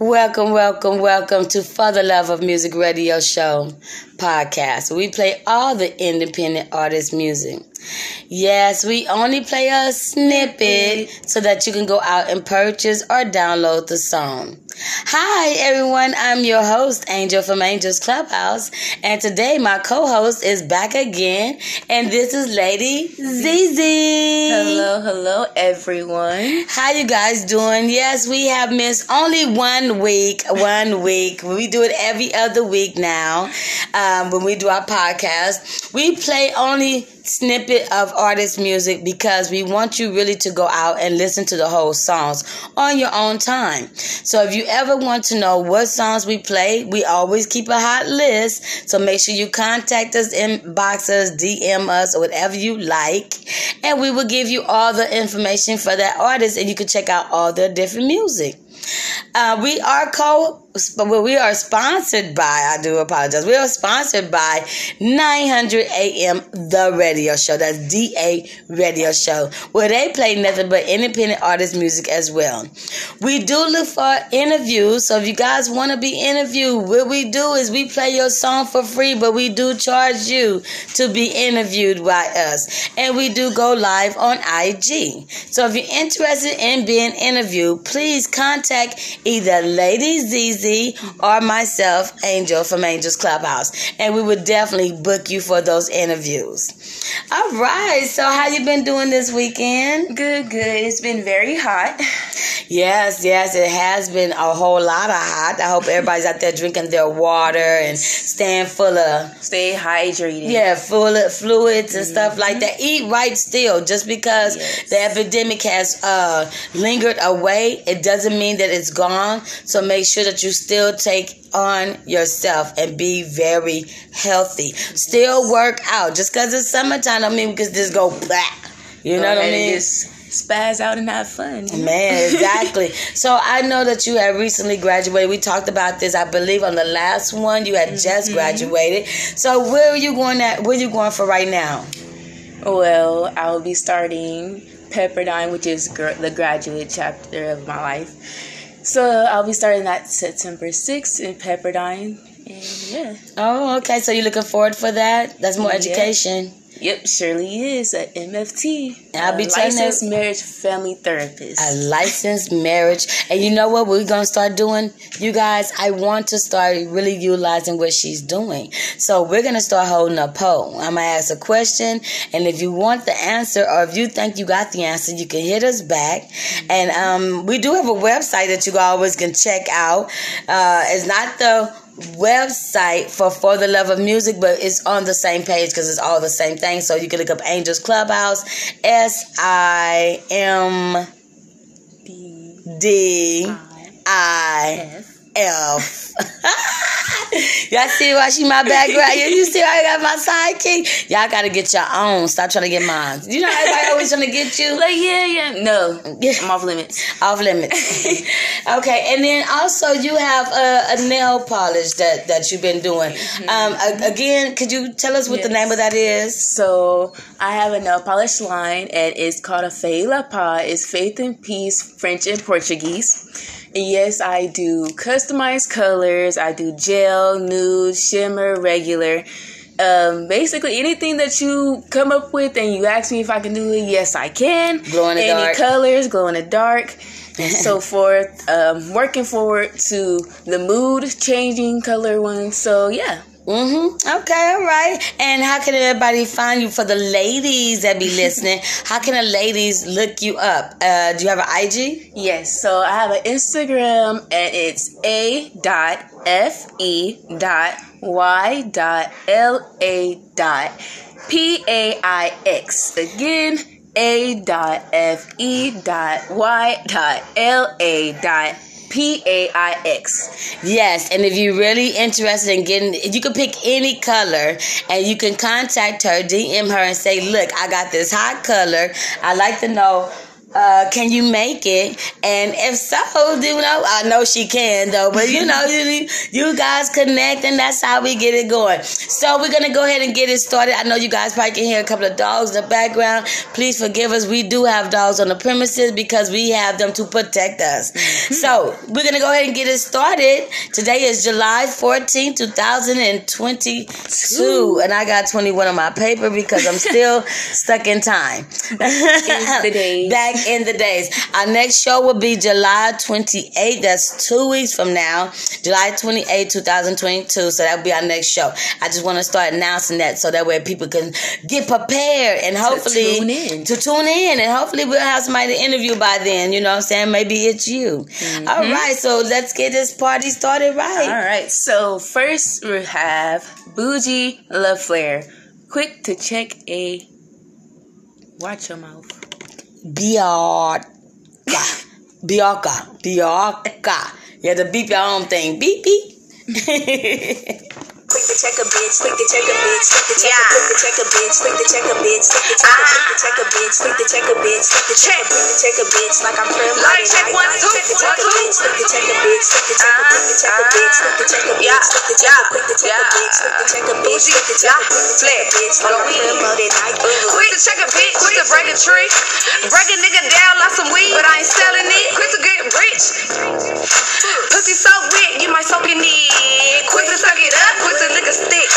Welcome, welcome, welcome to For the Love of Music Radio Show podcast. We play all the independent artist music. Yes, we only play a snippet so that you can go out and purchase or download the song. Hi, everyone. I'm your host, Angel from Angel's Clubhouse. And today my co-host is back again. And this is Lady ZZ. Hello, hello, everyone. How you guys doing? Yes, we have missed only one week. One week. We do it every other week now. Um, when we do our podcast, we play only snippet of artist music because we want you really to go out and listen to the whole songs on your own time. So if you ever want to know what songs we play, we always keep a hot list. So make sure you contact us, inbox us, DM us, or whatever you like, and we will give you all the information for that artist, and you can check out all their different music. Uh, we are co well, we are sponsored by, I do apologize. We are sponsored by 900 AM, the radio show. That's DA radio show, where they play nothing but independent artist music as well. We do look for interviews. So if you guys want to be interviewed, what we do is we play your song for free, but we do charge you to be interviewed by us. And we do go live on IG. So if you're interested in being interviewed, please contact either Lady Or myself, Angel from Angel's Clubhouse, and we would definitely book you for those interviews. All right, so how you been doing this weekend? Good, good. It's been very hot. Yes, yes, it has been a whole lot of hot. I hope everybody's out there drinking their water and staying full of stay hydrated. Yeah, full of fluids and mm-hmm. stuff like mm-hmm. that. Eat right still. Just because yes. the epidemic has uh, lingered away, it doesn't mean that it's gone. So make sure that you still take on yourself and be very healthy. Still work out. Just because it's summertime, I mean, because just go back. You know what I mean? Spaz out and have fun. Man, exactly. so I know that you have recently graduated. We talked about this, I believe, on the last one. You had mm-hmm. just graduated. So where are you going at? Where are you going for right now? Well, I will be starting Pepperdine, which is gr- the graduate chapter of my life. So I'll be starting that September 6th in Pepperdine. And yeah. Oh, okay. So you're looking forward for that? That's more yeah. education. Yep, surely is a MFT. I'll be licensed marriage family therapist. A licensed marriage, and you know what we're gonna start doing, you guys. I want to start really utilizing what she's doing. So we're gonna start holding a poll. I'm gonna ask a question, and if you want the answer, or if you think you got the answer, you can hit us back. And um, we do have a website that you always can check out. Uh, it's not the website for For the Love of Music, but it's on the same page because it's all the same thing. So you can look up Angels Clubhouse, S I M D I F. Y'all see why she my background? You see why I got my sidekick? Y'all gotta get your own. Stop trying to get mine. You know everybody always trying to get you. Like yeah, yeah. No, I'm off limits. off limits. okay, and then also you have a, a, nail polish that that you've been doing. Mm-hmm. Um, again, could you tell us what yes. the name of that is? So I have a nail polish line, and it's called a Fei La Pa. It's Faith and Peace, French and Portuguese. Yes, I do customized colors. I do gel, nude, shimmer, regular. Um, basically anything that you come up with and you ask me if I can do it, yes, I can. Glow in the Any dark. colors, glow in the dark, and so forth. Um, working forward to the mood changing color one. So yeah. Mm-hmm. Okay, all right. And how can everybody find you for the ladies that be listening? how can the ladies look you up? Uh, do you have an IG? Yes. So I have an Instagram and it's a dot f e dot y dot l a dot p a i x. Again, a dot f e dot y dot l a dot P A I X. Yes, and if you're really interested in getting, you can pick any color and you can contact her, DM her, and say, Look, I got this hot color. I'd like to know uh, can you make it? And if so, you know, I know she can though, but you know, you, you guys connect and that's how we get it going. So we're going to go ahead and get it started. I know you guys probably can hear a couple of dogs in the background. Please forgive us. We do have dogs on the premises because we have them to protect us. Mm-hmm. So we're going to go ahead and get it started. Today is July 14, 2022. And I got 21 on my paper because I'm still stuck in time. the day. Back in the days. Our next show will be July 28th. That's two weeks from now. July 28th, 2022. So that'll be our next show. I just want to start announcing that so that way people can get prepared and hopefully to tune in. To tune in and hopefully we'll have somebody to interview by then. You know what I'm saying? Maybe it's you. Mm-hmm. All right. So let's get this party started right. All right. So first we have Bougie Love Flare. Quick to check a watch your mouth. Bianca. Bianca. Bianca. You have to beep your own thing. Beep, beep. Click the check a bitch, click the check a bitch, click the check, click the check a bitch, click the check a bitch, click the check, click the check a bitch, click the check a bitch, click the check, click the check a bitch, like I'm prim. Like check one two, click the check a bitch, click the check a bitch, click the check, click the check a bitch, click the check a bitch, click the check, click the check a bitch, click the check a bitch, click the check, click the check a bitch, like I'm prim. Quick to check a bitch, quick to break a tree, break a nigga down like some weed, but I ain't selling it. Quick to get rich, pussy so wet, you might soak in it. Quick to suck it up, quick to lick a stick.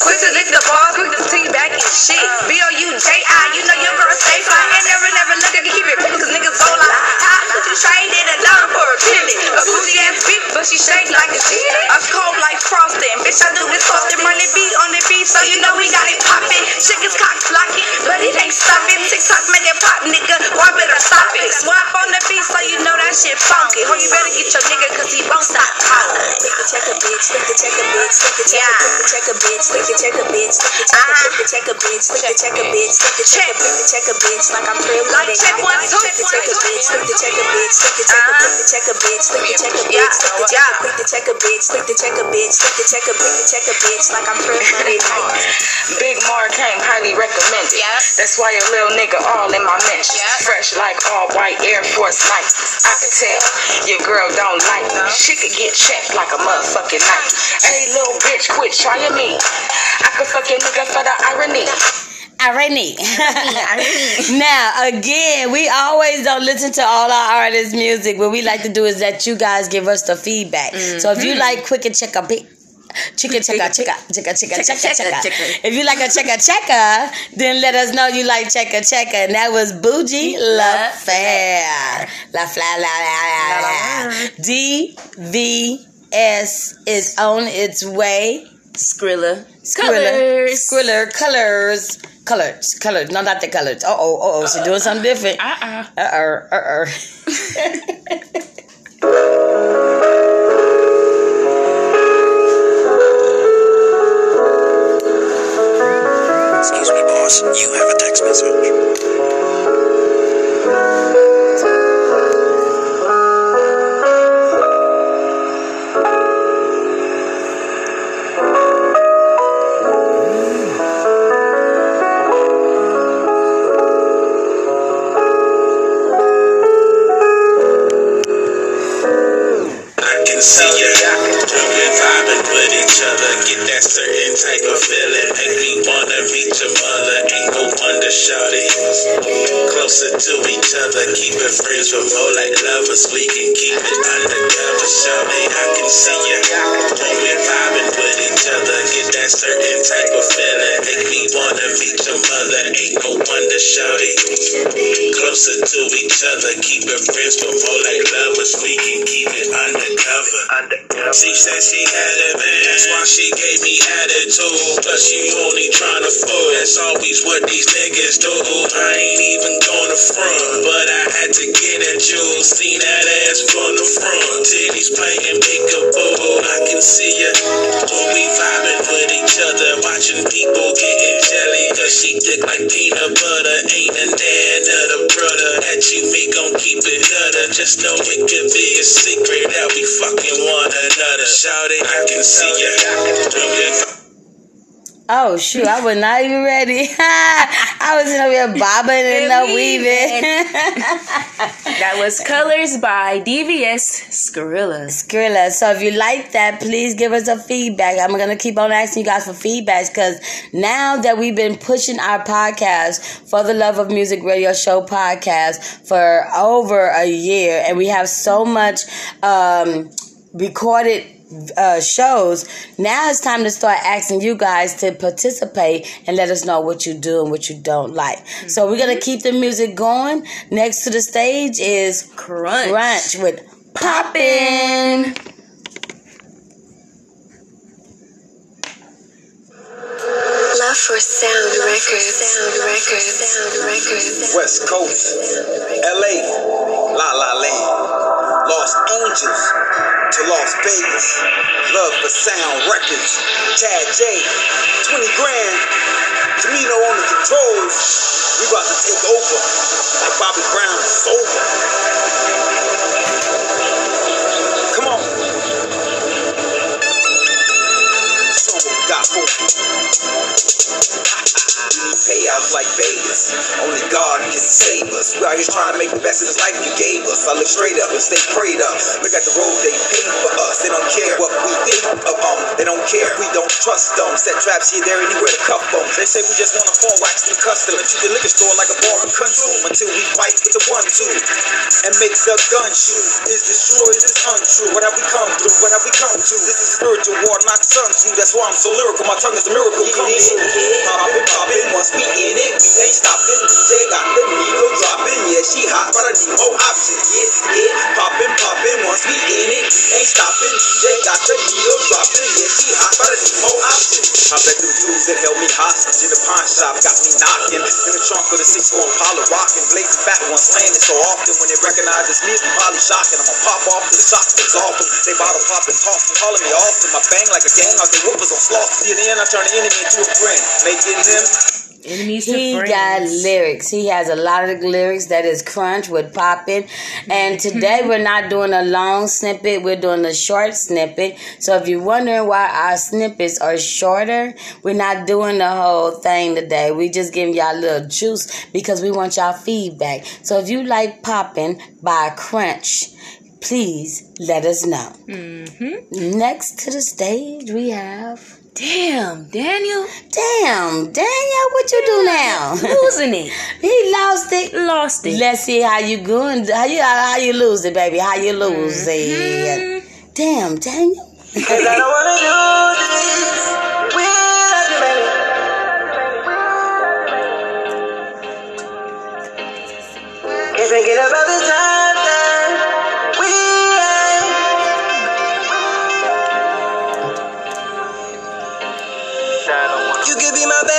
Quick to lick the ball, quick to see back and shit. B O U J I, you know your girl stay fly. And never, never look at keep it real, cause niggas like, hot, but you trained in a dollar for a penny. A bougie ass bitch, but she shake like a shit. A cold like frosting. Bitch, I do this often. Run it beat on the beat, so you know we got it poppin'. Chickens cock blocking, but it ain't stopping. TikTok make it pop, nigga. Why better stop it? Swap on the beat, so you know that shit funky. Or you better get your nigga, cause he won't stop talking. Click the check a bitch, click the check a bitch, click the check, the check a bitch, click the check a bitch, click the check, click the check a bitch, click the check a bitch, click the check, click the check a bitch, like I'm. Like check one, two, check a bitch, click the check a bitch, click the check, click the check a bitch, click the check a bitch, click the check, click the check a bitch, click the check a bitch, click the check a, the check a bitch, like I'm prim. Big Mar came highly recommended. Yeah. That's why a little nigga all in my mention. Yeah. Fresh like all white Air Force Nikes. I can tell your girl don't like me. She could get checked like a motherfucking knife. Hey, little bitch, quit trying me. I could fuck your nigga for the irony. Irony. now, again, we always don't listen to all our artists' music. What we like to do is that you guys give us the feedback. So if you mm-hmm. like quick and check a bit. Chicka chicka chicka chicka chicka chicka chicka. If you like a checka checka, then let us know you like checka checka. And that was Bougie La Fair. La fla la la la la. D V S is on its way. Skrilla. Skrilla. Colors. Skrilla. Colors. Colors. Colors. No, not the colors. Uh oh. Uh oh. She's doing something different. Uh-uh. Uh oh. Uh oh. Excuse me, boss. You have a text message. Certain type of feeling. Make me wanna reach your mother. Ain't no wonder, shawty. Closer to each other. Keep it friends, but more like lovers. We can keep it undercover, shawty. I can see ya. Oh shoot, I was not even ready. I was in here bobbing and And weaving. That was Colors by DVS Skrilla. Skrilla. So if you like that, please give us a feedback. I'm gonna keep on asking you guys for feedbacks because now that we've been pushing our podcast for the Love of Music Radio Show podcast for over a year, and we have so much um, recorded uh, shows. Now it's time to start asking you guys to participate and let us know what you do and what you don't like. So we're gonna keep the music going. Next to the stage is Crunch. Crunch with Poppin'. Love for sound records. Sound records. Sound records. West Coast, LA, La La Land, Los Angeles to Las Vegas. Love for Sound Records, Chad J, 20 grand, Camino on the controls. We about to take over like Bobby Brown is sober. Come on. Show what we got for you. Need payouts like Vegas. Only God can save us. We out here trying to make the best of this life you gave us. I look straight up and stay prayed up. Look at the road they paved for us. They don't care what we think of them. They don't care if we don't trust them. Set traps here, there, anywhere to cuff them. They say we just want to phone wax and custom and treat the liquor store like a bar and consume until we fight with the one two and make the gun shoot. Is this true or is this untrue? What have we come through? What have we come to? This is spiritual war, not sun tzu. That's why I'm so lyrical. My tongue is a miracle. Come in, poppin', poppin'. Once we in it, we ain't stopping. DJ got the needle dropping. Yeah, she hot, but I need more options. Yeah, yeah, poppin', poppin'. Once we in it, we ain't stopping. DJ got the needle dropping. Yeah, she hot, but I need more options. I bet them dudes that held me hostage in the pawn shop got me knocking. In the trunk of the six one Impala rocking. Blazing fat ones landing so often when they recognize it's me, probably shocking. I'ma pop off to the shots that's off them. They bottle popping, tossing, calling me often. My bang like a gang out they whoopers on sloth. See, in the end, I turn the enemy into a friend. Making them Enemies He got lyrics. He has a lot of lyrics that is crunch with popping. And today we're not doing a long snippet, we're doing a short snippet. So if you're wondering why our snippets are shorter, we're not doing the whole thing today. We just giving y'all a little juice because we want y'all feedback. So if you like popping by crunch, please let us know. Mm-hmm. Next to the stage we have Damn, Daniel. Damn, Daniel, what you do now? Losing it. he lost it. Lost it. Let's see how you going. How you how you lose it, baby? How you lose it? Mm-hmm. Damn, Daniel. Cause I don't wanna do this without you, baby. Can't about the time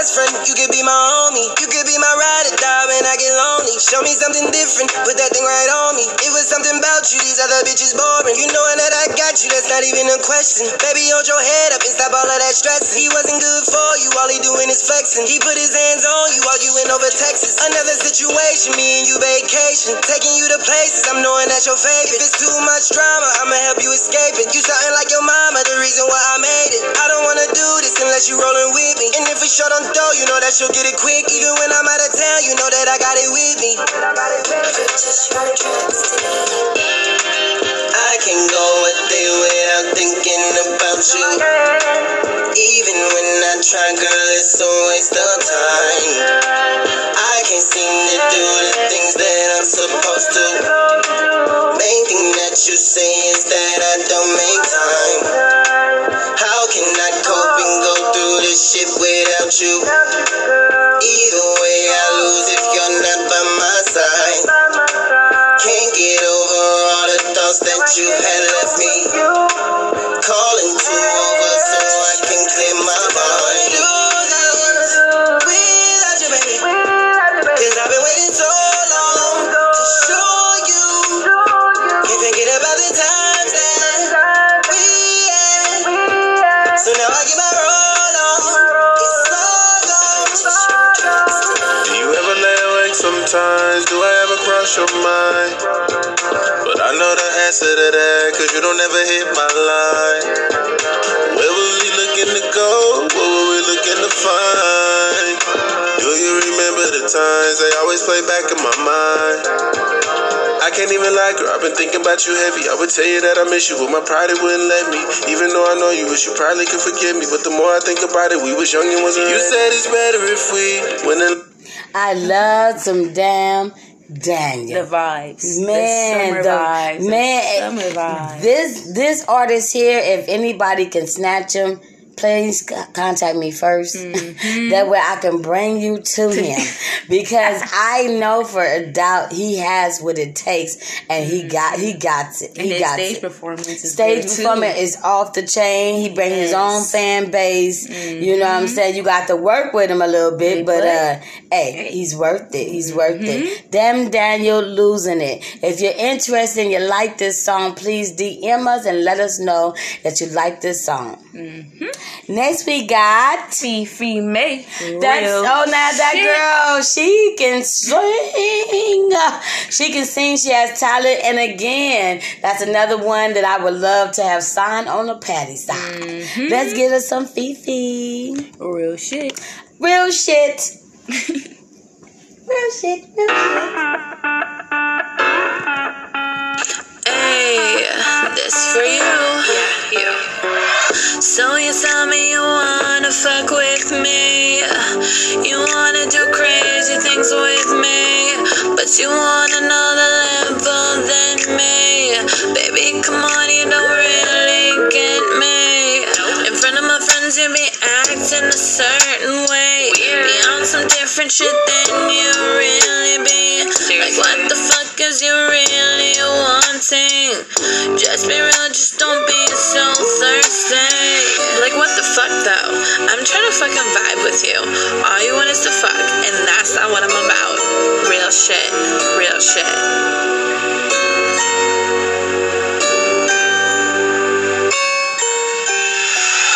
best friend, you could be my homie, you could be my ride or die when I get lonely. Show me something different, put that thing right on me. It was something about you, these other bitches boring. You knowing that I got you, that's not even a question. Baby, hold your head up and stop all of that stressing. He wasn't good for you, all he doing is flexing. He put his hands on you while you went over Texas. Another situation, me and you vacation. Taking you to places, I'm knowing that's your favorite. If it's too much drama, I'ma help you escape it. You sounding like your mama, the reason why I made it. I don't wanna do this unless you rolling with me. And if it's short on dough, you know that she'll get it quick. Even when I'm out of town, you know that I got it with me. I can go a day without thinking about you. Even when I try, girl, it's a waste of time. I can't seem to do the things that I'm supposed to. I've been thinking about you heavy. I would tell you that I miss you, but my pride it wouldn't let me. Even though I know you wish you probably could forgive me, but the more I think about it, we was young and wasn't. You said it's better if we went in. I love some Dam Daniel. The vibes. Man, the the, vibes. man, Summer vibes. this this artist here, if anybody can snatch him, please contact me 1st Mm-hmm. that way I can bring you to him because I know for a doubt he has what it takes and he got he got it. Mm-hmm. He his got stage it. performance is Stage good, too. is off the chain. He brings his own fan base. You know what I'm saying? You got to work with him a little bit, Big but uh, hey, he's worth it. He's worth it. Dam Daniel losing it. If you're interested and you like this song, please DM us and let us know that you like this song. Next we got Fe Fe Mae. that's oh now that shit. girl she can sing. She can sing. She has talent. And again that's another one that I would love to have signed on the patty side. Mm-hmm. Let's get us some Fifi. Real shit. real shit. Real shit. Real shit Hey, this for you. Yeah, you. So you tell me you wanna fuck with me. You wanna do crazy things with me. But you want another level than me. Baby, come on, you don't really get me. In front of my friends, you be acting a certain way. Be on some different shit than you really be. Like, what the fuck is you really wanting? Just be real, just don't be so thirsty. Like, what the fuck though? I'm trying to fucking vibe with you. All you want is to fuck, and that's not what I'm about. Real shit, real shit.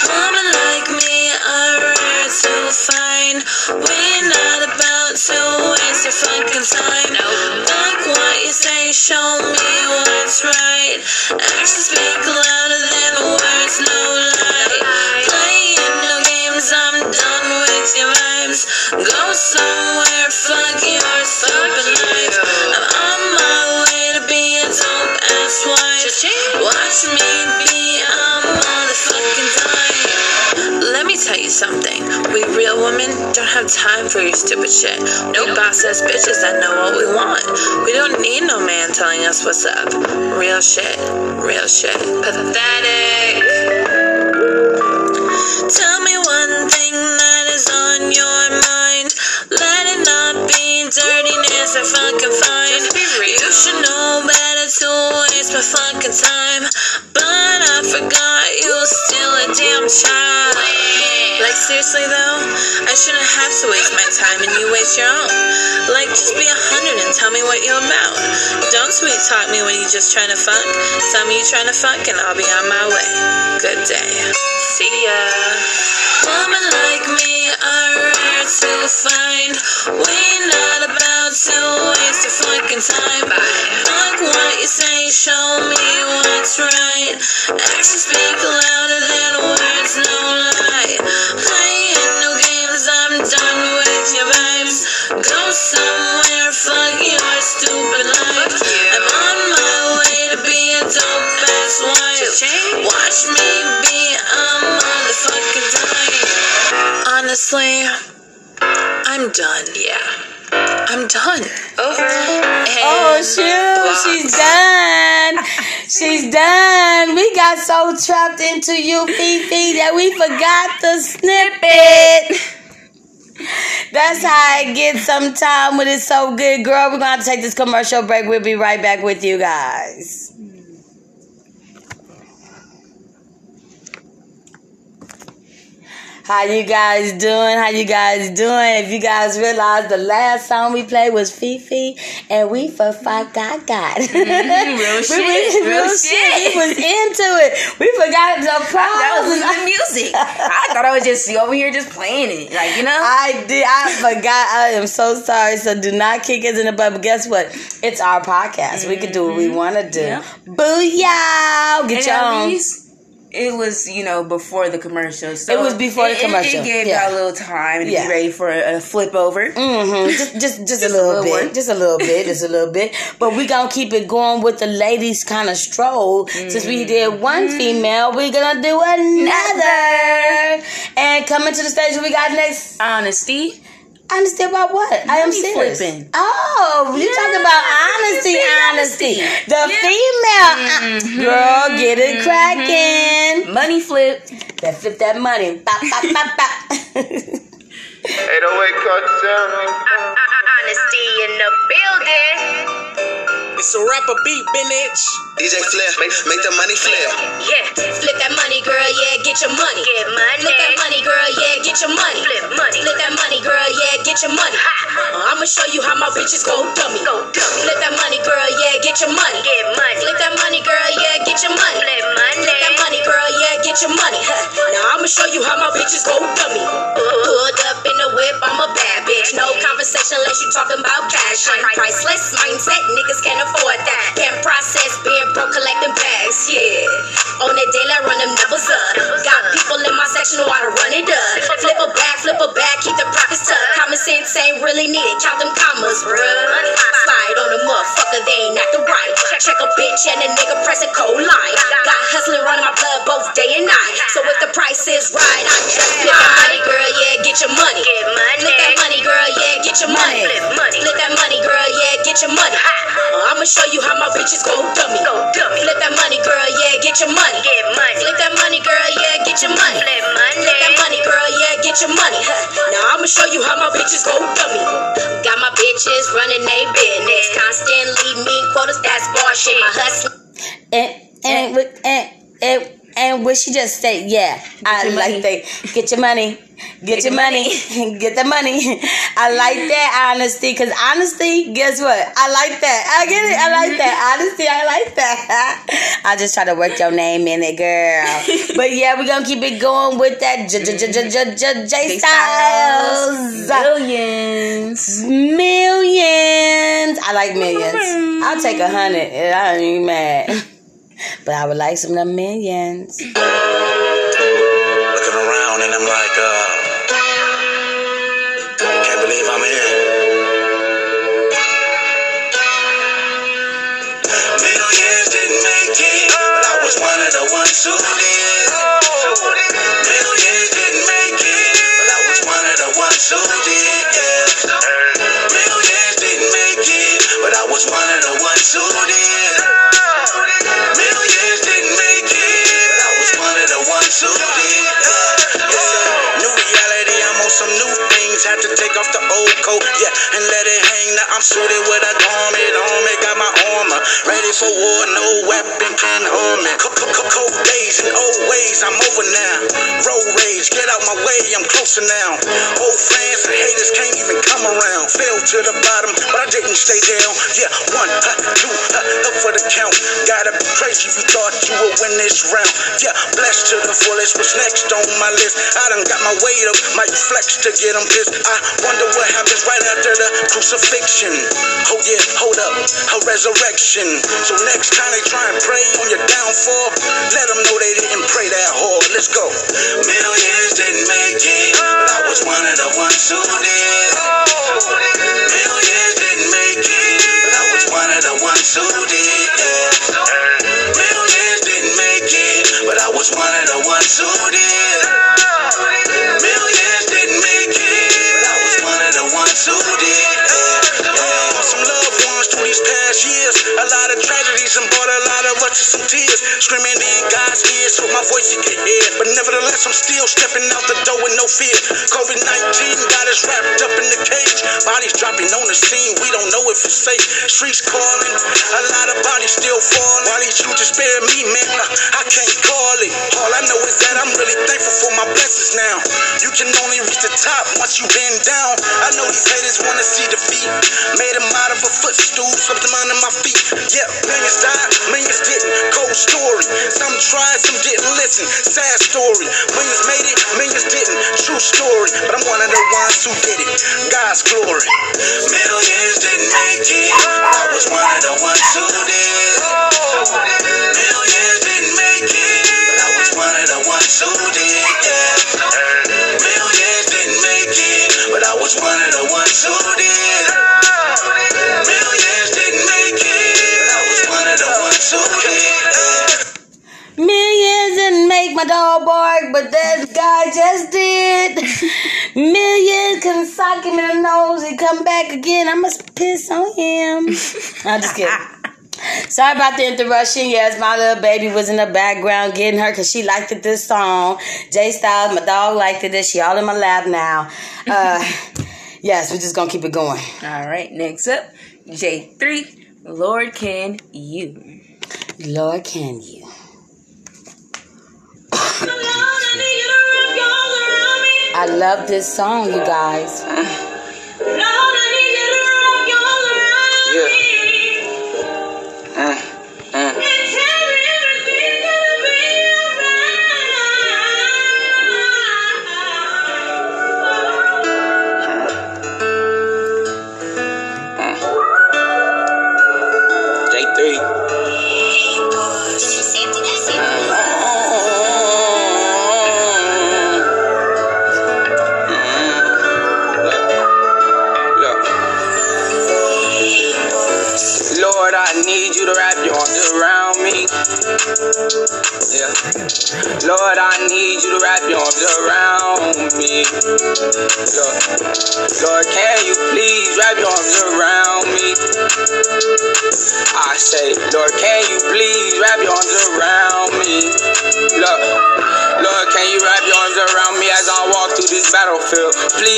Woman like me are rare to find. We're not about to waste your fucking time. Fuck what you say, show me what's right. Actions speak louder than words, no lie. Ass bitches that know what we want. We don't need no man telling us what's up. Real shit. Real shit. Pathetic. Trying to fuck and I'll be on my way. Good day. See ya. Woman like me are rare to find. We're not about to waste your fucking time. Fuck what you say, show me what's right. Actions speak louder than I'm done. Over. Oh shoot, she's done. She's done. We got so trapped into you, Fifi, that we forgot the snippet. That's how it gets sometime when it's so good, girl. We're gonna have to take this commercial break. We'll be right back with you guys. How you guys doing? How you guys doing? If you guys realize the last song we played was Fifi and we for fuck got got. Mm-hmm, real shit, real shit. We was into it. We forgot the applause. That was the music. I thought I was just over here just playing it. Like, you know? I did. I forgot. I am so sorry. So do not kick us in the butt. But guess what? It's our podcast. We can do what we mm-hmm. want to do. Yeah. Booyah! Get And your own. It was you know before the commercial. So It was before the it- it- commercial, It, gave yeah. y'all a little time to Yeah. be ready for a, a flip over. Mm-hmm. Just, just, just, a Just a little, little bit, just a little bit, just a little bit. But we gonna keep it going with the ladies kind of stroll. Since we did one Mm-hmm. female, we're gonna do another. And coming to the stage, we got next. Honesty. Honesty about what? I am Money serious. flipping. Oh, you talking about honesty, honesty. The female uh, girl, get it cracking. Money flip. That flip that money. Bop, bop, bop, bop. 808 cartel. Honesty in the building. It's a rapper beat, bitch. DJ Flip, make, make the money flip. Yeah, flip that money, girl. Yeah, get your money. Get money. Flip that money, girl. Yeah, get your money. Flip money. Flip that money, girl. Yeah, get your money. Uh, I'ma show you how my bitches go dummy. Go dummy. Flip that money, girl. Yeah, get your money. Get money. Flip that money, girl. Yeah, get your money. Flip money. Flip that money, girl. Yeah, get your money. Now I'ma show you how my bitches go unless you talking about cash. Priceless mindset, niggas can't afford that. Can't process being broke, collecting bags. Yeah. On the daily, I run them numbers up. Got people in my section who ought to run it up. Flip a bag, flip a bag, keep the profits tucked. Common sense ain't really needed. Count them commas, bruh. Slide on the motherfucker, they ain't acting right. Check a bitch and a nigga pressing cold line. Got hustling running my blood both day and night. So if the price is right, I just flip money, girl, yeah, get your money. Get money. Flip that money, girl, yeah, get your money. Flip money. Flip that money, girl, yeah, get your money. Uh, I'ma show you how my bitches go dummy. Go dummy. Flip that money, girl, yeah, get your money. Get money. Flip that money, girl, yeah, get your money. Flip money. Flip that money, girl, yeah, get your money. Now I'ma show you how my bitches go dummy. Got my bitches running they business. Constantly me quotas, that's bullshit. My hustle. and and with and and and what she just said, yeah, I like that. Get your money, get, your money, get the money. I like that honesty, cause honesty, guess what? I like that. I get it. I like that mm-hmm. honesty. I like that. I just try to work your name in it, girl. But yeah, we're gonna keep it going with that J J J J J J J Stylez. Millions. Millions. I like millions. I'll take a hundred. I ain't even mad. But I would like some of them millions. Looking around and I'm like, uh, can't believe I'm way, now. To the bottom, but I didn't stay down. Yeah, one, two, huh, up for the count. Gotta be crazy if you thought you would win this round. Yeah, blessed to the fullest. What's next on my list? I done got my weight up, might flex to get them pissed. I wonder what happens right after the crucifixion. Oh yeah, hold up, a resurrection. So next time they try and pray on your downfall, let them know they didn't pray that hard. Let's go. Millions didn't make it, but I was one of the ones who did. Millions didn't make it, but I was one of the ones who did. Millions didn't make it, but I was one of the ones who did. Millions didn't make it, but I was one of the ones who did. Some loved ones through these past years, a lot of tragedies and brought a lot of us to some tears. Screaming in God's ears so my voice he can hear. But nevertheless, I'm still stepping out the door with no fear. COVID 19 got us wrapped up in the cage. Bodies dropping on the scene, we don't know if it's safe. Streets calling, a lot of bodies still falling. Why these you just spare me, man? I can't call it. All I know is that I'm really thankful my blessings now. You can only reach the top once you bend down. I know these haters wanna see defeat. Made them out of a footstool, swept them under my feet. Yeah, millions died, millions didn't. Cold story. Some tried, some didn't listen. Sad story. Millions made it, millions didn't. True story. But I'm one of the ones who did it. God's glory. Millions didn't make it. I was one of the ones who did. Millions didn't make it. But I was one was. Millions didn't make it. I was one of. Millions didn't make my dog bark, but that guy just did. Millions can sock him in the nose and come back again. I must piss on him. I'm just kidding. Sorry about the interruption. Yes, my little baby was in the background getting her because she liked it this song. J Stylez, my dog liked it. She all in my lap now. Uh, yes, we're just gonna keep it going. All right, next up, J3, Lord Can You. Lord, can you? I love this song, you guys. J3.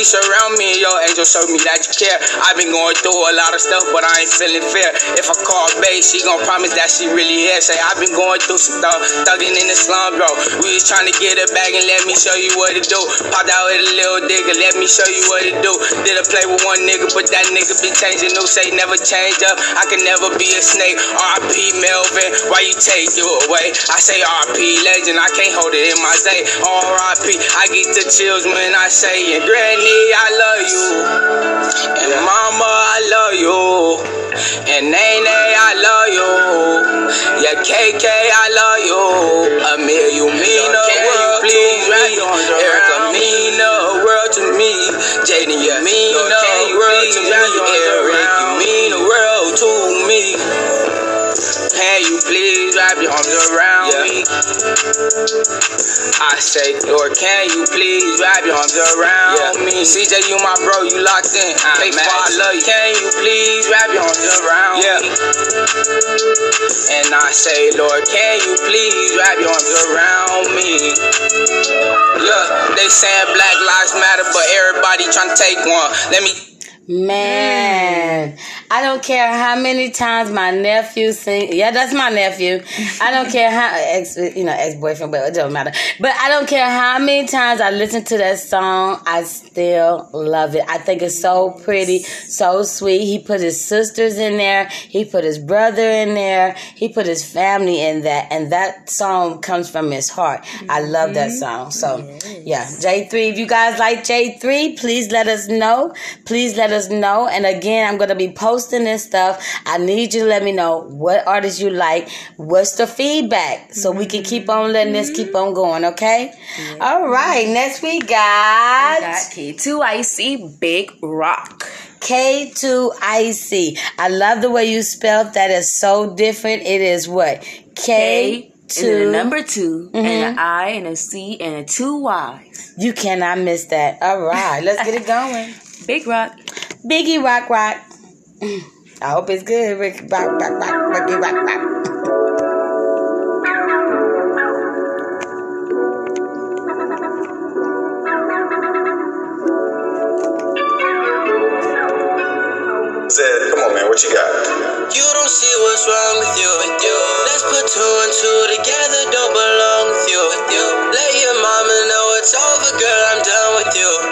Surround me your angel show me that you care. I've been going through a lot of stuff, but I ain't feeling fair. If I call babe, she gon' promise that she really here. Say, I've been going through some stuff, thugging in the slum, bro. We was trying to get a bag and let me show you what to do. Popped out with a little digger, let me show you what to do. Did a play with one nigga, but that nigga been changing. New say never change up. I can never be a snake. R.I.P. Melvin, why you take you away? I say R.I.P. legend, I can't hold it in my say. R.I.P. I get the chills when I say it. Granny, I love you. And mama, I love you. And Nene, I love you. Yeah, KK, I love you. Amir, you mean the world please, to me. Erica mean the world to me. Jaden, you mean the world to me. Eric, you wrap your arms around me? I say, Lord, can you please wrap your arms around me? CJ, you my bro, you locked in. Hey, I love you. Can you please wrap your arms around me? And I say, Lord, can you please wrap your arms around me? Look, they saying Black Lives Matter, but everybody trying to take one. Let me Man, I don't care how many times my nephew sing. Yeah, that's my nephew. I don't care how ex, you know, ex boyfriend, but it don't matter. But I don't care how many times I listen to that song. I still love it. I think it's so pretty, so sweet. He put his sisters in there. He put his brother in there. He put his family in that, and that song comes from his heart. I love that mm-hmm. song. So yeah, J three. If you guys like J three, please let us know. Please let us know. And again, I'm gonna be posting this stuff. I need you to let me know what artists you like. What's the feedback so we can keep on letting this keep on going. Okay. All right. Next we got. Got K2IC Big Rock. K2IC. I love the way you spelled that. Is so different. It is what K And two. number 2 and Mhm. an I and a C and a two Y's. You cannot miss that. All right, let's get it going. Big Rock. Biggie Rock Rock. I hope it's good. Rick Rock Rock Rock Ricky Rock Rock. Said, come on, man, what you got? You don't see what's wrong with you, with you. Let's put two and two together, don't belong with you, with you. Let your mama know it's over, girl, I'm done with you.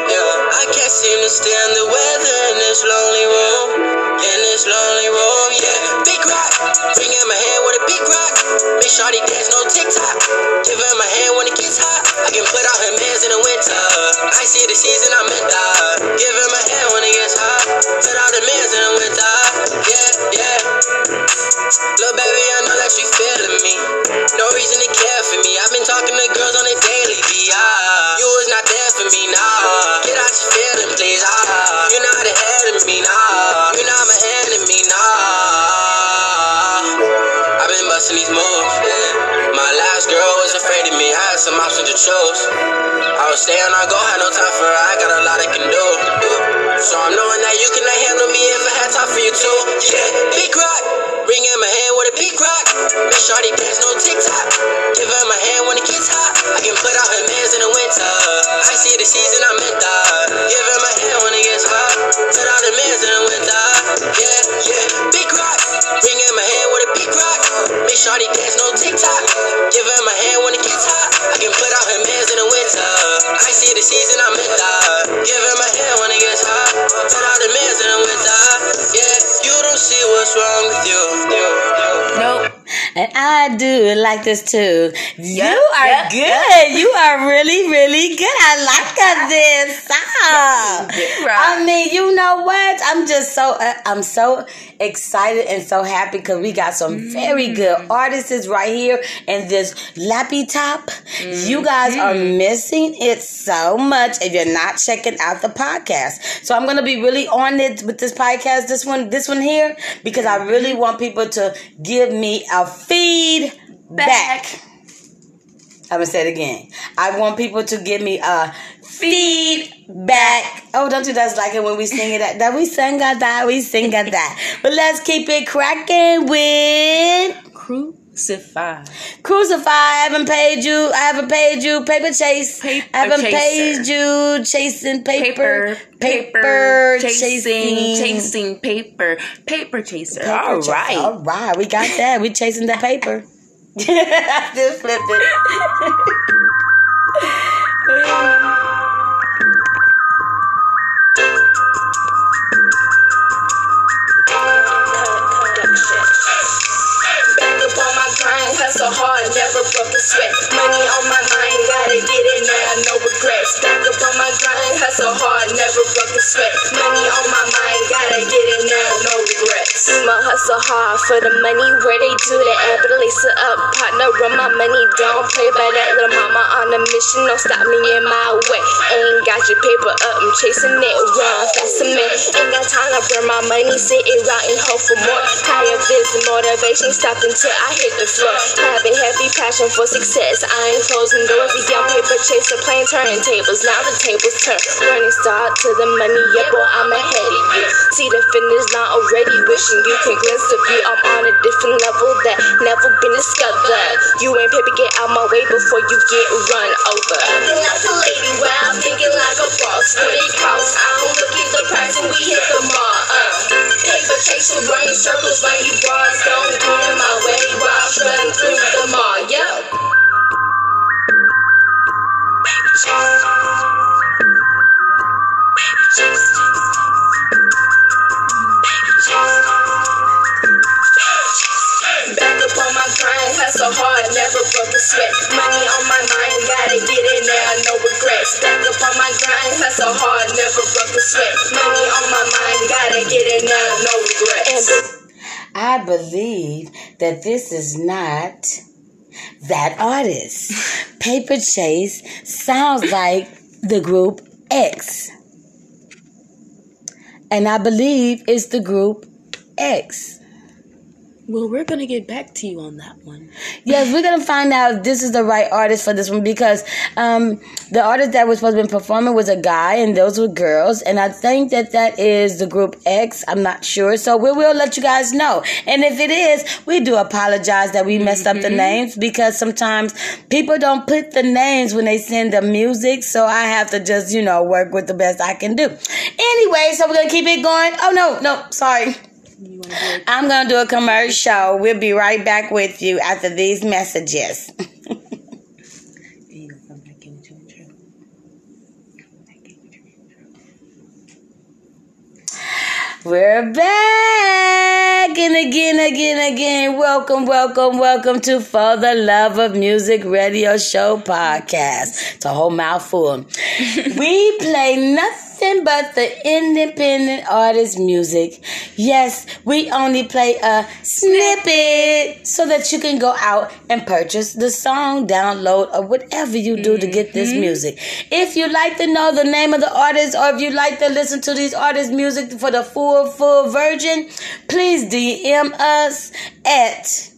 Like this too. you are yep, good. You are really, really good. I like this song. right. I mean, you know what? I'm just so uh, I'm so excited and so happy because we got some very Mm. good artists right here in this lappy top. You guys are Mm-hmm. missing it so much if you're not checking out the podcast. So I'm gonna be really on it with this podcast, this one, this one here, because I really Mm-hmm. want people to give me a feedback. I'm gonna say it again. I want people to give me a feedback. Oh, don't you just like it when we sing it? That, that we sing at that, we sing at that. But let's keep it cracking with Kru Cifi. Crucify. I haven't paid you. I haven't paid you. Paper chase. Paper I haven't chaser. paid you. Chasing paper. Paper, paper, chasing, chasing. chasing paper, paper chaser. Paper All right. All right. We got that. We chasing that paper. I just flipped it. My grind, hustle hard, never broke a sweat. Money on my mind, gotta get it now, no regrets. Back up on my grind, hustle hard, never broke a sweat. Money on my mind, gotta get it now, no regrets. I'ma hustle hard for the money, where they do the app, but lace it up, partner, run my money, don't play by that little mama on a mission, don't stop me in my way. Ain't got your paper up, I'm chasing it, run fast minute. Ain't got time to burn my money, sit it out and hope for more. Higher vision, motivation, stop until I hit the. Have a heavy passion for success, I ain't closing doors. A young paper chaser, playing turning tables, now the tables turn. Running start to the money, yeah, boy, I'm ahead of you. See the finish line already, wishing you can glimpse the view. I'm on a different level that never been discovered. You ain't paper, get out my way before you get run over. Acting like a lady, wow, thinking like a boss. What it costs, I don't look at the price when we hit the mall. Uh. Chasing, running circles, when you bars don't get in my way while strutting through the mall. Yo. Hustle hard, never broke a sweat. Money on my mind, gotta get it now, no regrets. Back up on my grind, hustle hard, never broke a sweat. Money on my mind, gotta get it now, no regrets. I believe that this is not that artist. Paper Chase sounds like the group X. And I believe it's the group X. Well, we're gonna get back to you on that one. Yes, we're gonna find out if this is the right artist for this one because um, the artist that was supposed to be performing was a guy and those were girls, and I think that that is the group X. I'm not sure, so we will let you guys know. And if it is, we do apologize that we messed up the names because sometimes people don't put the names when they send the music, so I have to just you know work with the best I can do. Anyway, so we're gonna keep it going. Oh no, no, sorry. I'm going to do a commercial. We'll be right back with you after these messages. We're back and again, again, again. Welcome, welcome, welcome to For the Love of Music Radio Show podcast. It's a whole mouthful. we play nothing but the independent artist music. Yes, we only play a snippet so that you can go out and purchase the song, download, or whatever you do to get this mm-hmm. music. If you'd like to know the name of the artist or if you'd like to listen to these artists' music for the full, full version, please DM us at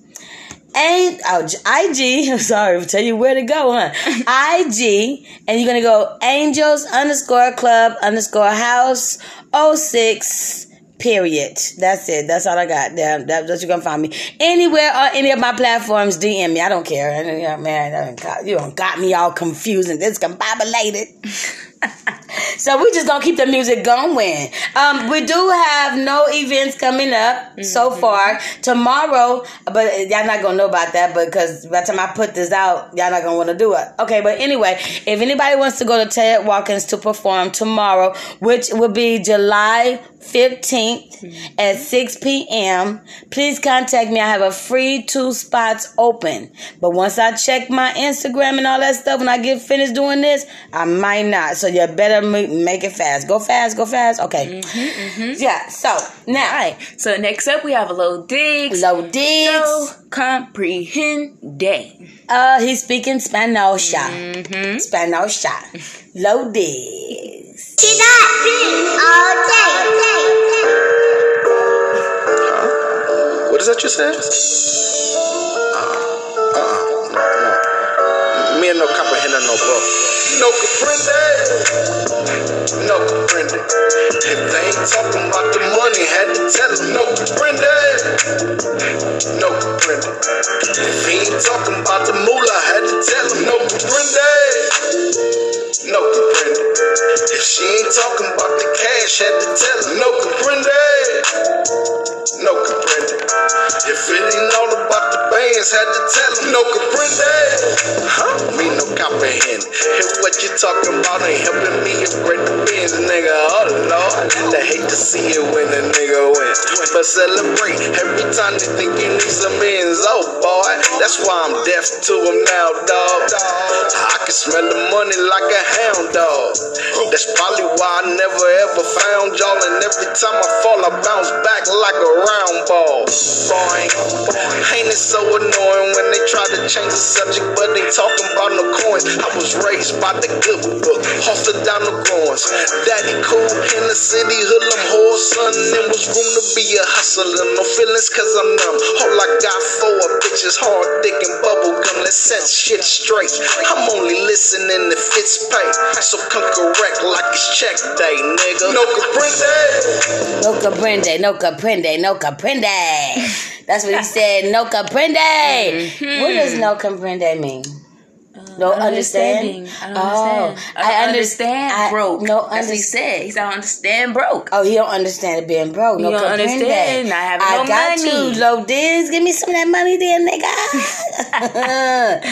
Ain't oh, IG. I'm sorry, I'll tell you where to go, huh? IG, and you're gonna go Angels underscore Club underscore House 06 Period. That's it. That's all I got. There, that's what you're gonna find me anywhere on any of my platforms. DM me. I don't care. I Man, I don't you don't got me all confused and discombobulated. so we just gonna keep the music going. Um, we do have no events coming up so far. Tomorrow, but y'all not gonna know about that because by the time I put this out, y'all not gonna want to do it. Okay, but anyway, if anybody wants to go to Ted Watkins to perform tomorrow, which will be July 15th at 6 p.m. Please contact me. I have a free two spots open. But once I check my Instagram and all that stuff, when I get finished doing this, I might not. So you better make it fast. Go fast, go fast. Okay. Yeah, so now, All right. So next up, we have a Lo Diggs. Lo Diggs. No comprehende. Uh, he's speaking Spanish. Spanish. Lo Diggs. She not all day. What is that you said? Uh, uh, no, no. Me and no comprehender, no bro. No comprende. No comprende. If they ain't talking about the money, had to tell them no comprende. No comprende. If he ain't talking about the moolah, had to tell them no comprende. No comprende. If she ain't talking about the cash, had to tell them no comprende. No comprende. If it ain't all about the bands, had to tell them no comprende. Huh? Me no comprehend. If what you talking about ain't helping me upgrade the Benz, nigga. Oh lord, I hate to see it when a nigga wins. But celebrate every time they think you need some ends. Oh boy, that's why I'm deaf to them now, dog. I can smell the money like a hound dog. That's probably why I never ever found y'all. And every time I fall, I bounce back like a round ball. Boing. Ain't it so annoying when they try to change the subject, but they talking about no coins. I was raised by the good book, hosted down the groins. Daddy cool in the city, hoodlum whore son. There was room to be a hustler, no feelings cause I'm numb. All I got for a bitch is hard, thick, and bubble gum. Let's set shit straight. I'm only listening if it's pay, so come correct like it's check day, nigga. No comprende. No comprende, no comprende, no comprende. That's what he said. No comprende. Mm-hmm. What does no comprende mean? Uh, no understand. Understanding. I don't understand. Oh, I, under- understand I- broke. no That's what he said. He said, I don't understand broke. Oh, he don't understand it being broke. No You don't comprende. understand having I no got money. you, low diz. Give me some of that money, there, nigga.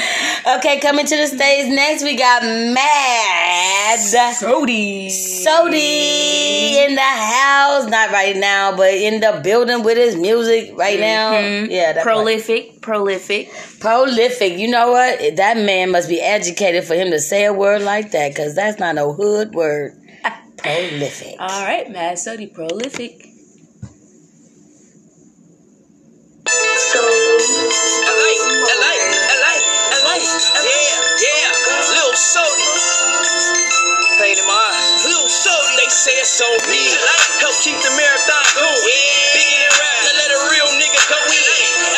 okay, coming to the stage next, we got Mad. Sodi. Sodi in the house, not right now, but in the building with his music right now. Mm-hmm. Yeah, that's right. Prolific. Prolific. prolific. You know what? That man must be educated for him to say a word like that, because that's not no hood word. prolific. All right, Mad Sodi. Prolific. LA, LA, LA, Yeah, yeah, Lil Sodi. Pain in my eye. Lil Sodi, they say it's on me. Help keep the marathon going. Oh, Bigger than rap, now let a real nigga go in.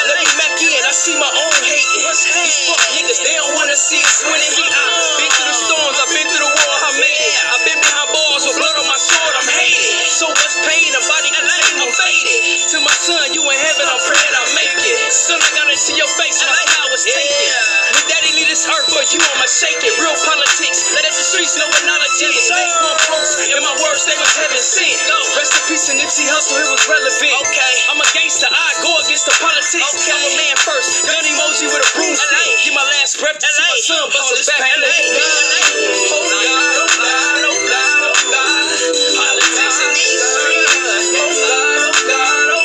Let me back in, I see my own hating. These fuck niggas, they don't wanna see us winning. I've Been through the storms, I've been through the war, I made it. I've been behind bars with blood on my sword, I'm hated. So much pain, a body can I'm faded. To my son, you in heaven, I'm praying I make it. Son, I gotta see your face, my was taken. When daddy leave this earth, but you I'ma shake it. Real politics, let the streets know what knowledge is. Make one post, in my words, they was heaven sent. Rest in peace and Nipsey Hussle, it was relevant. Okay, I'm a gangster, I go against the politics. Okay. I'm a man first, gun emoji with a broomstick. Get my last breath to see my son bust his back. Oh God, oh God, oh God, oh God. Politics in these streets. Oh God, oh God, oh God,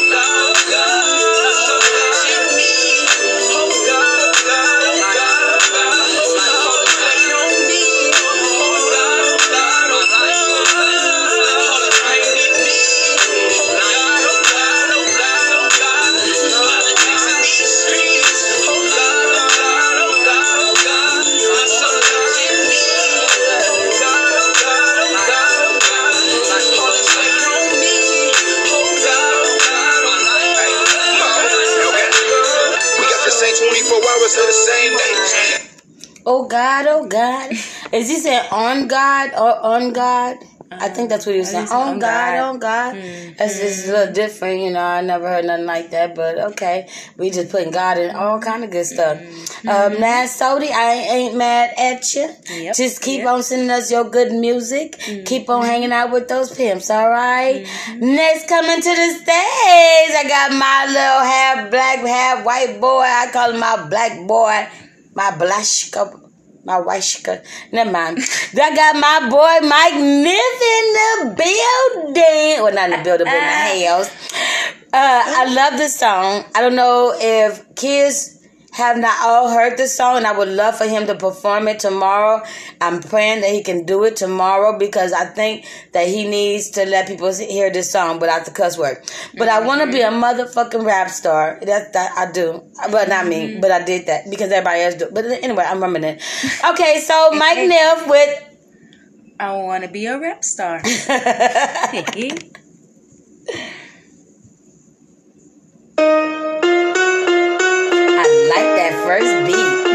Is he saying on God or on God? I think that's what he was saying. On God, on God. That's just a little different, you know. I never heard nothing like that, but okay. We just putting God in all kind of good stuff. Um, Nas Sodi, I ain't mad at you. Yep. Just keep on sending us your good music. Keep on hanging out with those pimps, all right? Next coming to the stage, I got my little half black, half white boy. I call him my black boy, my blashka my wifeshka. Never mind. I got my boy Mic Nif in the building. Well, not in the building, but in the house. Uh, I love this song. I don't know if kids have not all heard this song, and I would love for him to perform it tomorrow. I'm praying that he can do it tomorrow because I think that he needs to let people hear this song without the cuss word. But I want to be a mm-hmm. motherfucking rap star. That's that I do, but not me. Mm-hmm. But I did that because everybody else do. But anyway, I'm remembering it. Okay, so Mike Neff with. I want to be a rap star. I like that first beat.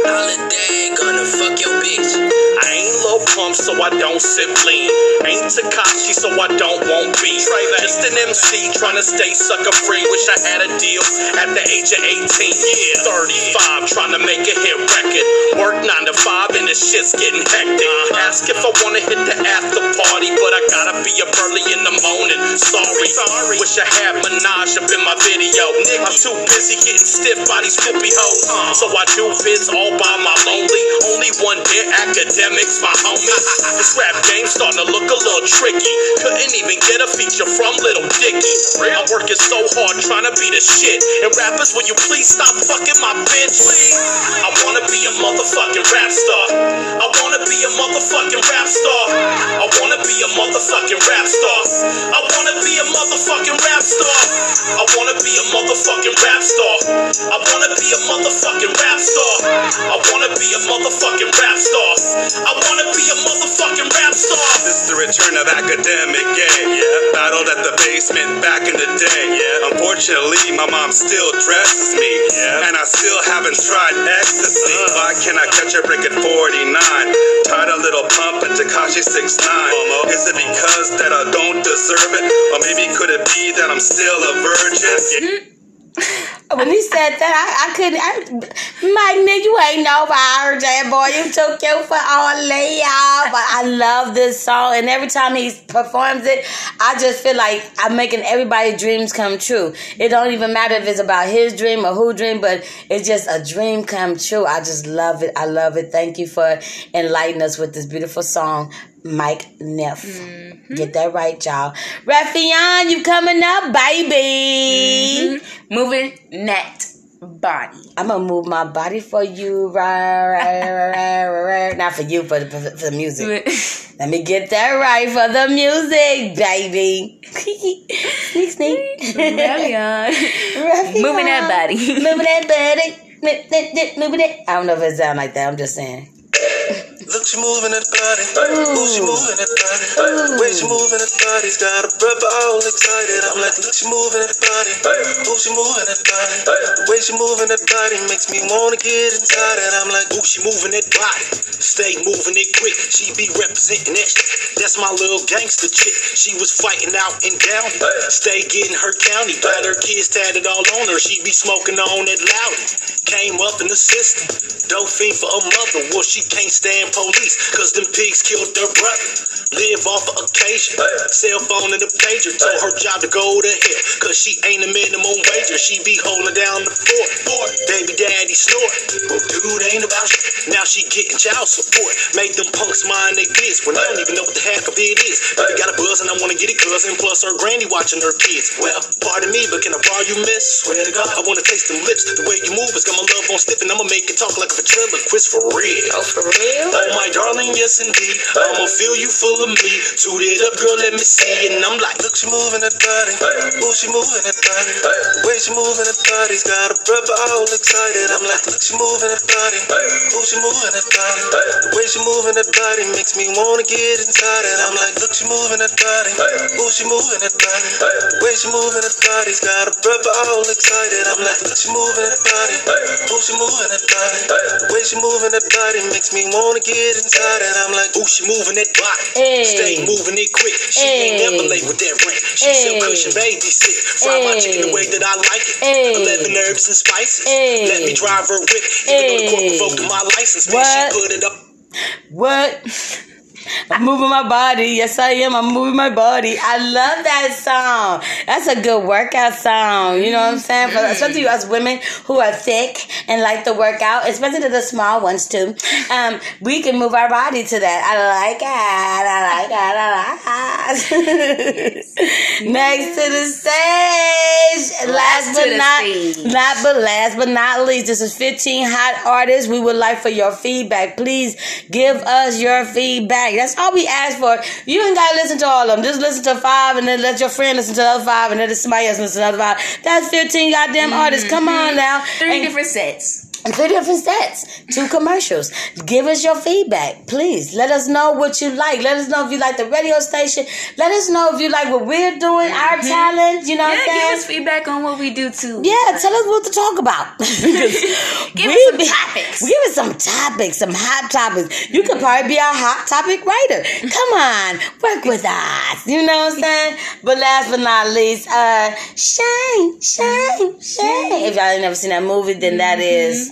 Holiday gonna fuck your bitch. I ain't low pump, so I don't sip lean. Ain't Tekashi, so I don't want beef. Just an MC trying to stay sucker free. Wish I had to make a hit record. Work 9 to 5, and this shit's getting hectic. Uh, ask if I wanna hit the after party, but I gotta be up early in the morning. Sorry, sorry. Wish I had Minaj up in my video. I'm too busy getting stiff by these flippy hoes. Uh-huh. So I do vids all by my lonely. Only one dear academics, my homie. This rap game starting to look a little tricky. Couldn't even get a feature from Little Dicky. I'm working so hard trying to be the shit. And rappers, will you please stop fucking my bitch? Please. I wanna be a motherfucking rap star. I wanna be a motherfucking rap star. I wanna be a motherfucking rap star. I wanna be a motherfucking rap star. I wanna be a motherfucking rap star. I wanna be a motherfucking rap star. I wanna be a motherfucking rap star. I wanna be a motherfucking rap star. This is the return of academic game. Yeah. Battled at the basement back in the day. Yeah. Unfortunately, my mom still dresses me. Yeah. And I still haven't tried ecstasy. Uh-huh. Why can't I catch a break at 49? Tied a little pump and Tekashi 6'9. Is it because that I don't deserve it? Or maybe could it be that I'm still a virgin? When he said that, I, I couldn't. I, Mike, nigga, you ain't no virgin, boy. You took you for all layout. But I love this song, and every time he performs it, I just feel like I'm making everybody's dreams come true. It don't even matter if it's about his dream or who dream, but it's just a dream come true. I just love it. I love it. Thank you for enlightening us with this beautiful song. Mike Neff. Mm-hmm. Get that right, y'all. Ralphion, you coming up, baby. Mm-hmm. Moving net body. I'm gonna move my body for you, right, right, right, right, right. not for you, for the, for the music. Let me get that right for the music, baby. sneak, sneak. Marion. Ralphion. Moving that body. moving that body. Moving it. I don't know if it sound like that. I'm just saying. Look, she moving that body. Ooh, she moving that body. Way she moving that body's got a brother all excited. I'm like, look, she moving that body. Ooh, she moving that body. The way she moving that body makes me wanna get inside it. I'm like, ooh, she moving that body. Stay moving it quick. She be representing that. That's my little gangster chick. She was fighting out in county. Stay getting her county. Got her kids tatted all on her. She be smoking on that loudy. Came up in the system. Dope fiend for a mother. Well, she can't stand police. Cause them pigs killed their brother. Live off of occasion. Cell phone and a pager. Told her job to go to hell. Cause she ain't a minimum wager. She be holding down the fort. fort. Baby daddy snort. Well, dude ain't about shit. Now she getting child support. Make them punks mind they biz. When I don't even know what the heck of it is. Baby got a buzz and I wanna get it cousin. Plus her granny watching her kids. Well, pardon me, but can I borrow you, miss? Swear to God, I wanna taste them lips. The way you move has got my love on stiff and I'ma make it talk like a ventriloquist for real. Oh, for real? Oh my darling, yes indeed. I'ma fill you full of me. Toot it up, girl, let me see. And I'm like, look, she moving that body. Ooh, she moving that body. The way she moving that body's got a brother all excited. I'm like, look, she moving that body. Ooh, she moving that body. The way she moving that body makes me wanna get inside it. I'm like, look, she moving that body. Ooh, she moving that body. The way she moving that body's got a brother all excited. I'm like, look, she moving that body. Ooh, she moving that body. The way she moving that body makes me wanna get inside it. I'm like, ooh, she moving that body. Hey. Stay moving it quick. She ain't Hey. never late with that rent. She Hey. cushion baby sit. Fry my chicken the way that I like it. Hey. 11 herbs and spices. Hey. Let me drive her whip. Even though the court revoked my license, man, What? she put it up. What? I'm moving my body. Yes, I am. I'm moving my body. I love that song. That's a good workout song. You know what I'm saying? For, especially us women who are thick and like to work out, especially to the small ones too. Um, we can move our body to that. I like it. I like it. I like it. Next to the stage. Last, to but not stage. not but last but not least, this is 15 hot artists. We would like for your feedback. Please give us your feedback. That's all we ask for. You ain't gotta listen to all of them. Just listen to five and then let your friend listen to the other five and then somebody else listen to the other five. That's 15 goddamn artists. Come on now. Mm-hmm. Three And- different sets. Three different sets, two commercials. Give us your feedback, please. Let us know what you like. Let us know if you like the radio station. Let us know if you like what we're doing, our talent. You know Yeah, what I'm give us feedback on what we do too. Yeah, tell us what to talk about. Give We us some topics. Give us some topics, some hot topics. You could probably be our hot topic writer. Come on, work with us. You know what I'm saying? But last but not least, uh, Shane, Shane, Shane. If y'all ain't never seen that movie, then that is.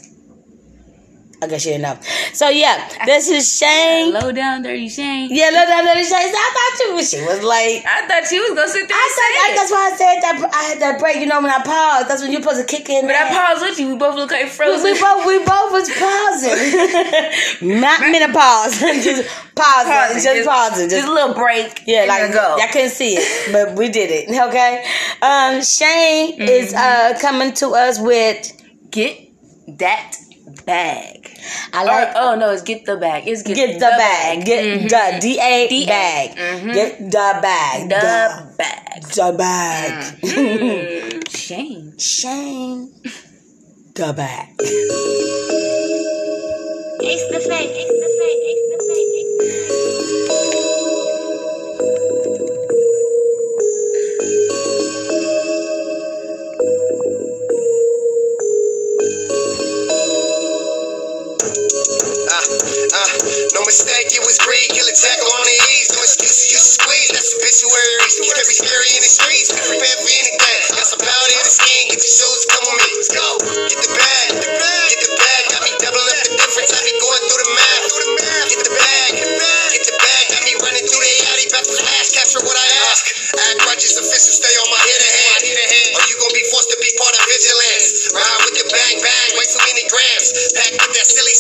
I guess you didn't know. So yeah, this is Shane. Low down, dirty Shane. Yeah, look at that. Shane. I thought you. She was like. I thought you was gonna sit there I and said, say I, that's why I said that I had that break. You know, when I paused, that's when you're supposed to kick in. But I paused with you. We both look like frozen. we both we both was pausing, not menopause, just pausing, Pausing, just, pausing, just, just a little break. yeah, like go. I couldn't see it, but we did it. Okay, um, Shane is uh coming to us with Get that bag. I Or, like oh no, it's get the bag. It's get, get the bag, get mm-hmm. the D A D-A. bag, mm-hmm. get the bag, the the, bag. the bag, mm-hmm. Shane. Shane, the bag. It's the fake. It's the fake. It's the fake. No mistake, it was greed. Kill a tackle on the ease. No excuses, you should squeeze. That's obituaries. Keep every scary in the streets. Prepare for anything. Got some powder in the skin. Get your shoes, come with me. Let's go. Get the bag. Get the bag. Got me doubling up the difference. I be going through the math. Get the bag. Get the bag. Got me running through the alley. About to flash. Capture what I ask. Act righteous official. Stay on my hit ahead. Or you gon' be forced to be part of vigilance. Ride with the bang bang. Way too many grams. Pack with that silly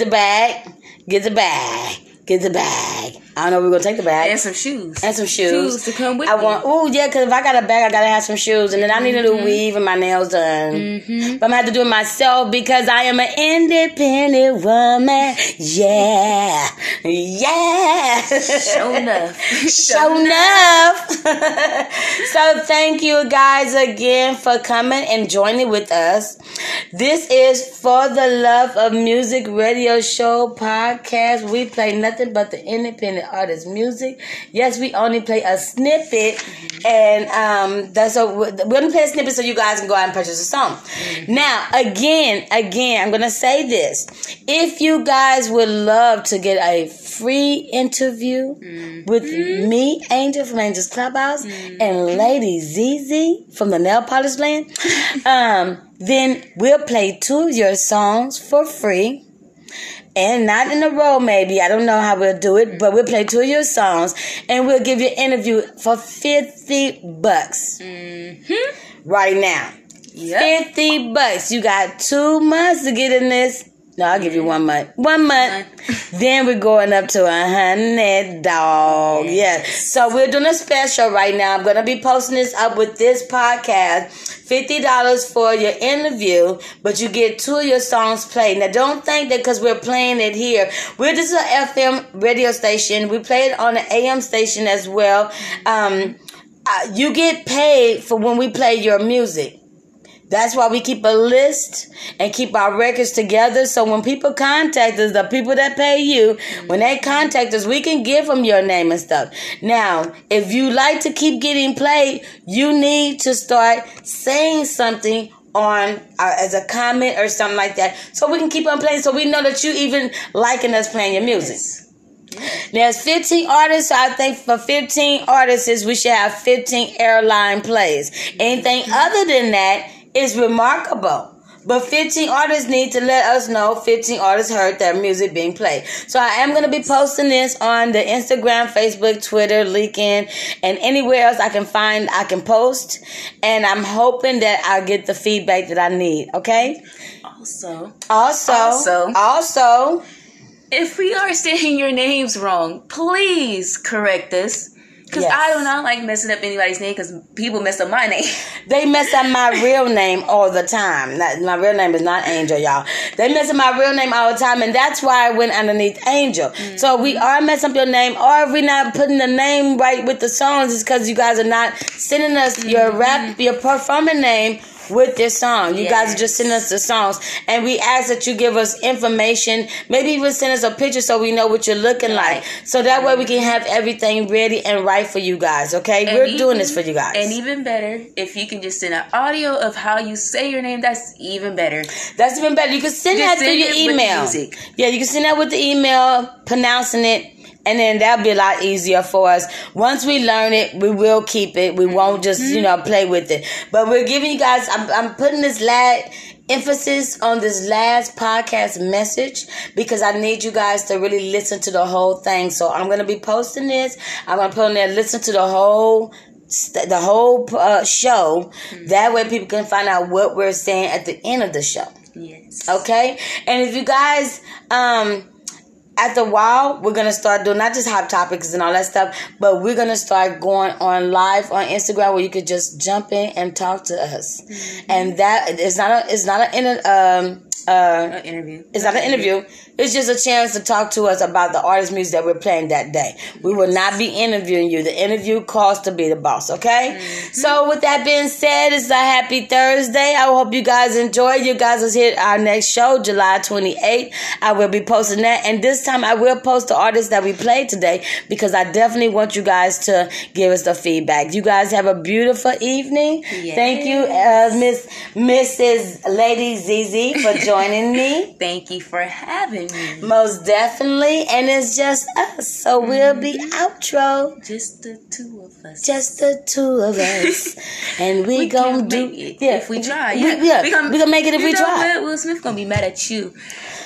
Get the bag. Get the bag. Get the bag. Bag. I don't know if we're gonna take the bag. And some shoes. And some shoes. Shoes to come with I want. Oh yeah, because if I got a bag, I gotta have some shoes, and then I need a Mm-hmm. new weave and my nails done. But I'm gonna have to do it myself because I am an independent woman. Yeah, yeah. Show enough. Show enough. so thank you guys again for coming and joining with us. This is for the love of music radio show podcast. We play nothing but the independent artist music. Yes, we only play a snippet, and um, that's a we only play a snippet so you guys can go out and purchase a song. Now, again, again, I'm gonna say this: if you guys would love to get a free interview with me, Angel from Angel's Clubhouse, and Lady ZZ from the Nail Polish Land, um, then we'll play two of your songs for free. And not in a row, maybe. I don't know how we'll do it, but we'll play two of your songs and we'll give you an interview for 50 bucks. Mm-hmm. Right now. Yep. 50 bucks. You got two months to get in this. No, I'll give you one month. One month. then we're going up to a hundred dog. Yeah. So we're doing a special right now. I'm gonna be posting this up with this podcast. Fifty dollars for your interview, but you get two of your songs played. Now don't think that because we're playing it here. We're just an FM radio station. We play it on an AM station as well. Um, uh, you get paid for when we play your music. That's why we keep a list and keep our records together. So when people contact us, the people that pay you, when they contact us, we can give them your name and stuff. Now, if you like to keep getting played, you need to start saying something on uh, as a comment or something like that, so we can keep on playing. So we know that you even liking us playing your music. There's 15 artists. So I think for 15 artists, we should have 15 airline plays. Anything other than that is remarkable. But 15 artists need to let us know 15 artists heard their music being played. So I am going to be posting this on the Instagram, Facebook, Twitter, LinkedIn, and anywhere else I can find, I can post. And I'm hoping that I'll get the feedback that I need. Okay? Also, Also, Also. also, if we are saying your names wrong, please correct us. Because Yes. I do not like messing up anybody's name because people mess up my name. They mess up my real name all the time. Not, my real name is not Angel, y'all. They mess up my real name all the time, and that's why I went underneath Angel. Mm. So we are messing up your name, or if we're not putting the name right with the songs, it's because you guys are not sending us your rap, mm. your performing name with this song. You guys just send us the songs, and we ask that you give us information. Maybe even send us a picture so we know what you're looking like, so that way we can have everything ready and right for you guys. Okay, And we're even- doing this for you guys. And even better, if you can just send an audio of how you say your name, that's even better. That's even better. You can send Just that through your it with the email. Yeah, you can send that with the email, pronouncing it, and then that'll be a lot easier for us. Once we learn it, we will keep it. We won't just, you know, play with it. But we're giving you guys, I'm, I'm putting this last emphasis on this last podcast message because I need you guys to really listen to the whole thing. So I'm going to be posting this. I'm going to put on there, listen to the whole the whole uh, show. That way people can find out what we're saying at the end of the show. Yes. Okay? And if you guys, um, after a while, we're gonna start doing not just hot topics and all that stuff, but we're gonna start going on live on Instagram where you could just jump in and talk to us. And that is not a it's not an um uh An interview. it's not an interview. It's just a chance to talk to us about the artist music that we're playing that day. We will not be interviewing you. The interview calls to be the boss, okay? So with that being said, it's a happy Thursday. I hope you guys enjoy. You guys will hit our next show, July 28th. I will be posting that. And this time I will post the artists that we played today because I definitely want you guys to give us the feedback. You guys have a beautiful evening. Thank you, uh, Miss Mrs. Lady ZZ for joining me. Thank you for having me. Most definitely, and it's just us, so we'll be outro. Just the two of us. Just the two of us, and we, we gonna do it yeah. if we try. We- Yeah, yeah, we gonna, we gonna make it if you we know try. What? Will Smith gonna be mad at you.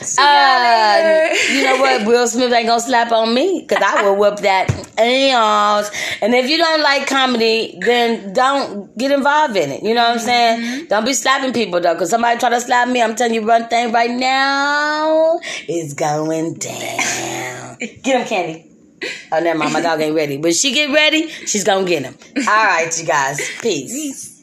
See Uh, you know what? Will Smith ain't gonna slap on me because I will whoop that ass. And if you don't like comedy, then don't get involved in it. You know what I'm saying? Mm-hmm. Don't be slapping people though, because somebody try to slap me. I'm telling you one thing right now, it's going down. Get him, Candy. Oh, never mind. My dog ain't ready. But she get ready, she's gonna get him. All right, you guys. Peace.